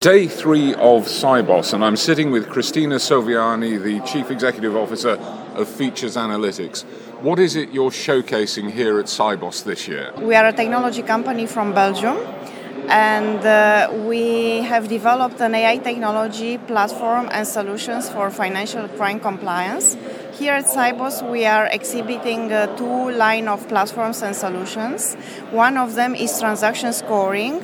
Day three of Sibos, and I'm sitting with Cristina Soviany, the Chief Executive Officer of Features Analytics. What is it you're showcasing here at Sibos this year? We are a technology company from Belgium, and uh, we have developed an AI technology platform and solutions for financial crime compliance. Here at Sibos, we are exhibiting uh, two line of platforms and solutions. One of them is transaction scoring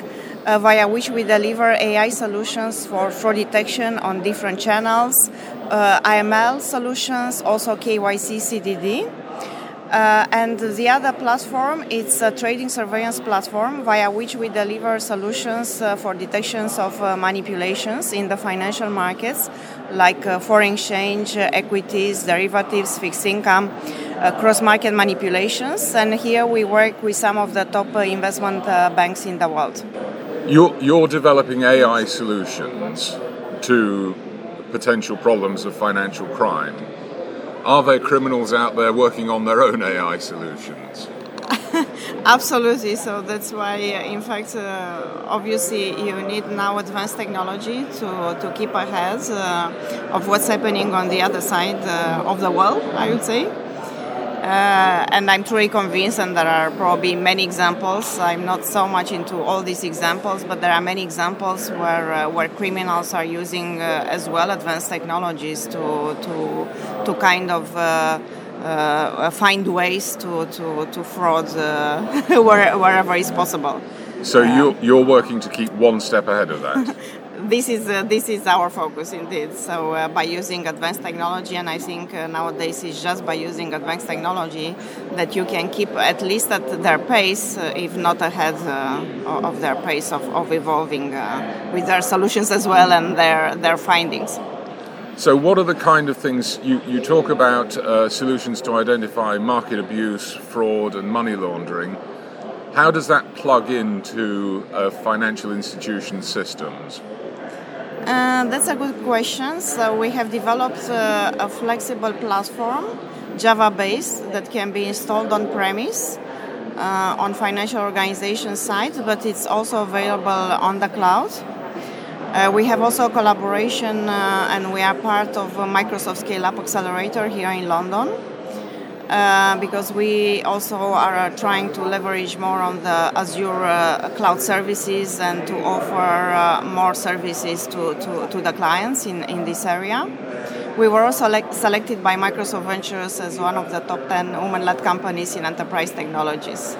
uh, via which we deliver AI solutions for fraud detection on different channels, uh, AML solutions, also KYC CDD. Uh, and the other platform is a trading surveillance platform via which we deliver solutions uh, for detections of uh, manipulations in the financial markets like uh, foreign exchange, equities, derivatives, fixed income, cross market manipulations. And here we work with some of the top investment banks in the world. You're, you're developing AI solutions to potential problems of financial crime. Are there criminals out there working on their own AI solutions? Absolutely. So that's why, in fact, uh, obviously, you need now advanced technology to, to keep ahead uh, of what's happening on the other side uh, of the world, I would say. Uh, and I'm truly convinced, and there are probably many examples. I'm not so much into all these examples, but there are many examples where uh, where criminals are using uh, as well advanced technologies to to to kind of. Uh, uh, find ways to, to, to fraud uh, where, wherever is possible. So you're, you're working to keep one step ahead of that? this is uh, this is our focus indeed. So uh, by using advanced technology, and I think uh, nowadays it's just by using advanced technology that you can keep at least at their pace, uh, if not ahead uh, of their pace of, of evolving uh, with their solutions as well and their their findings. So, what are the kind of things you, you talk about solutions to identify market abuse, fraud, and money laundering? How does that plug into financial institution systems? Uh, that's a good question. So we have developed uh, a flexible platform, Java-based, that can be installed on premise uh, on financial organization side, but it's also available on the cloud. Uh, we have also a collaboration, uh, and we are part of Microsoft Scale Up Accelerator here in London. Uh, because we also are uh, trying to leverage more on the Azure uh, cloud services and to offer uh, more services to, to, to, the clients in, in this area. We were also selected by Microsoft Ventures as one of the top 10 women led companies in enterprise technologies.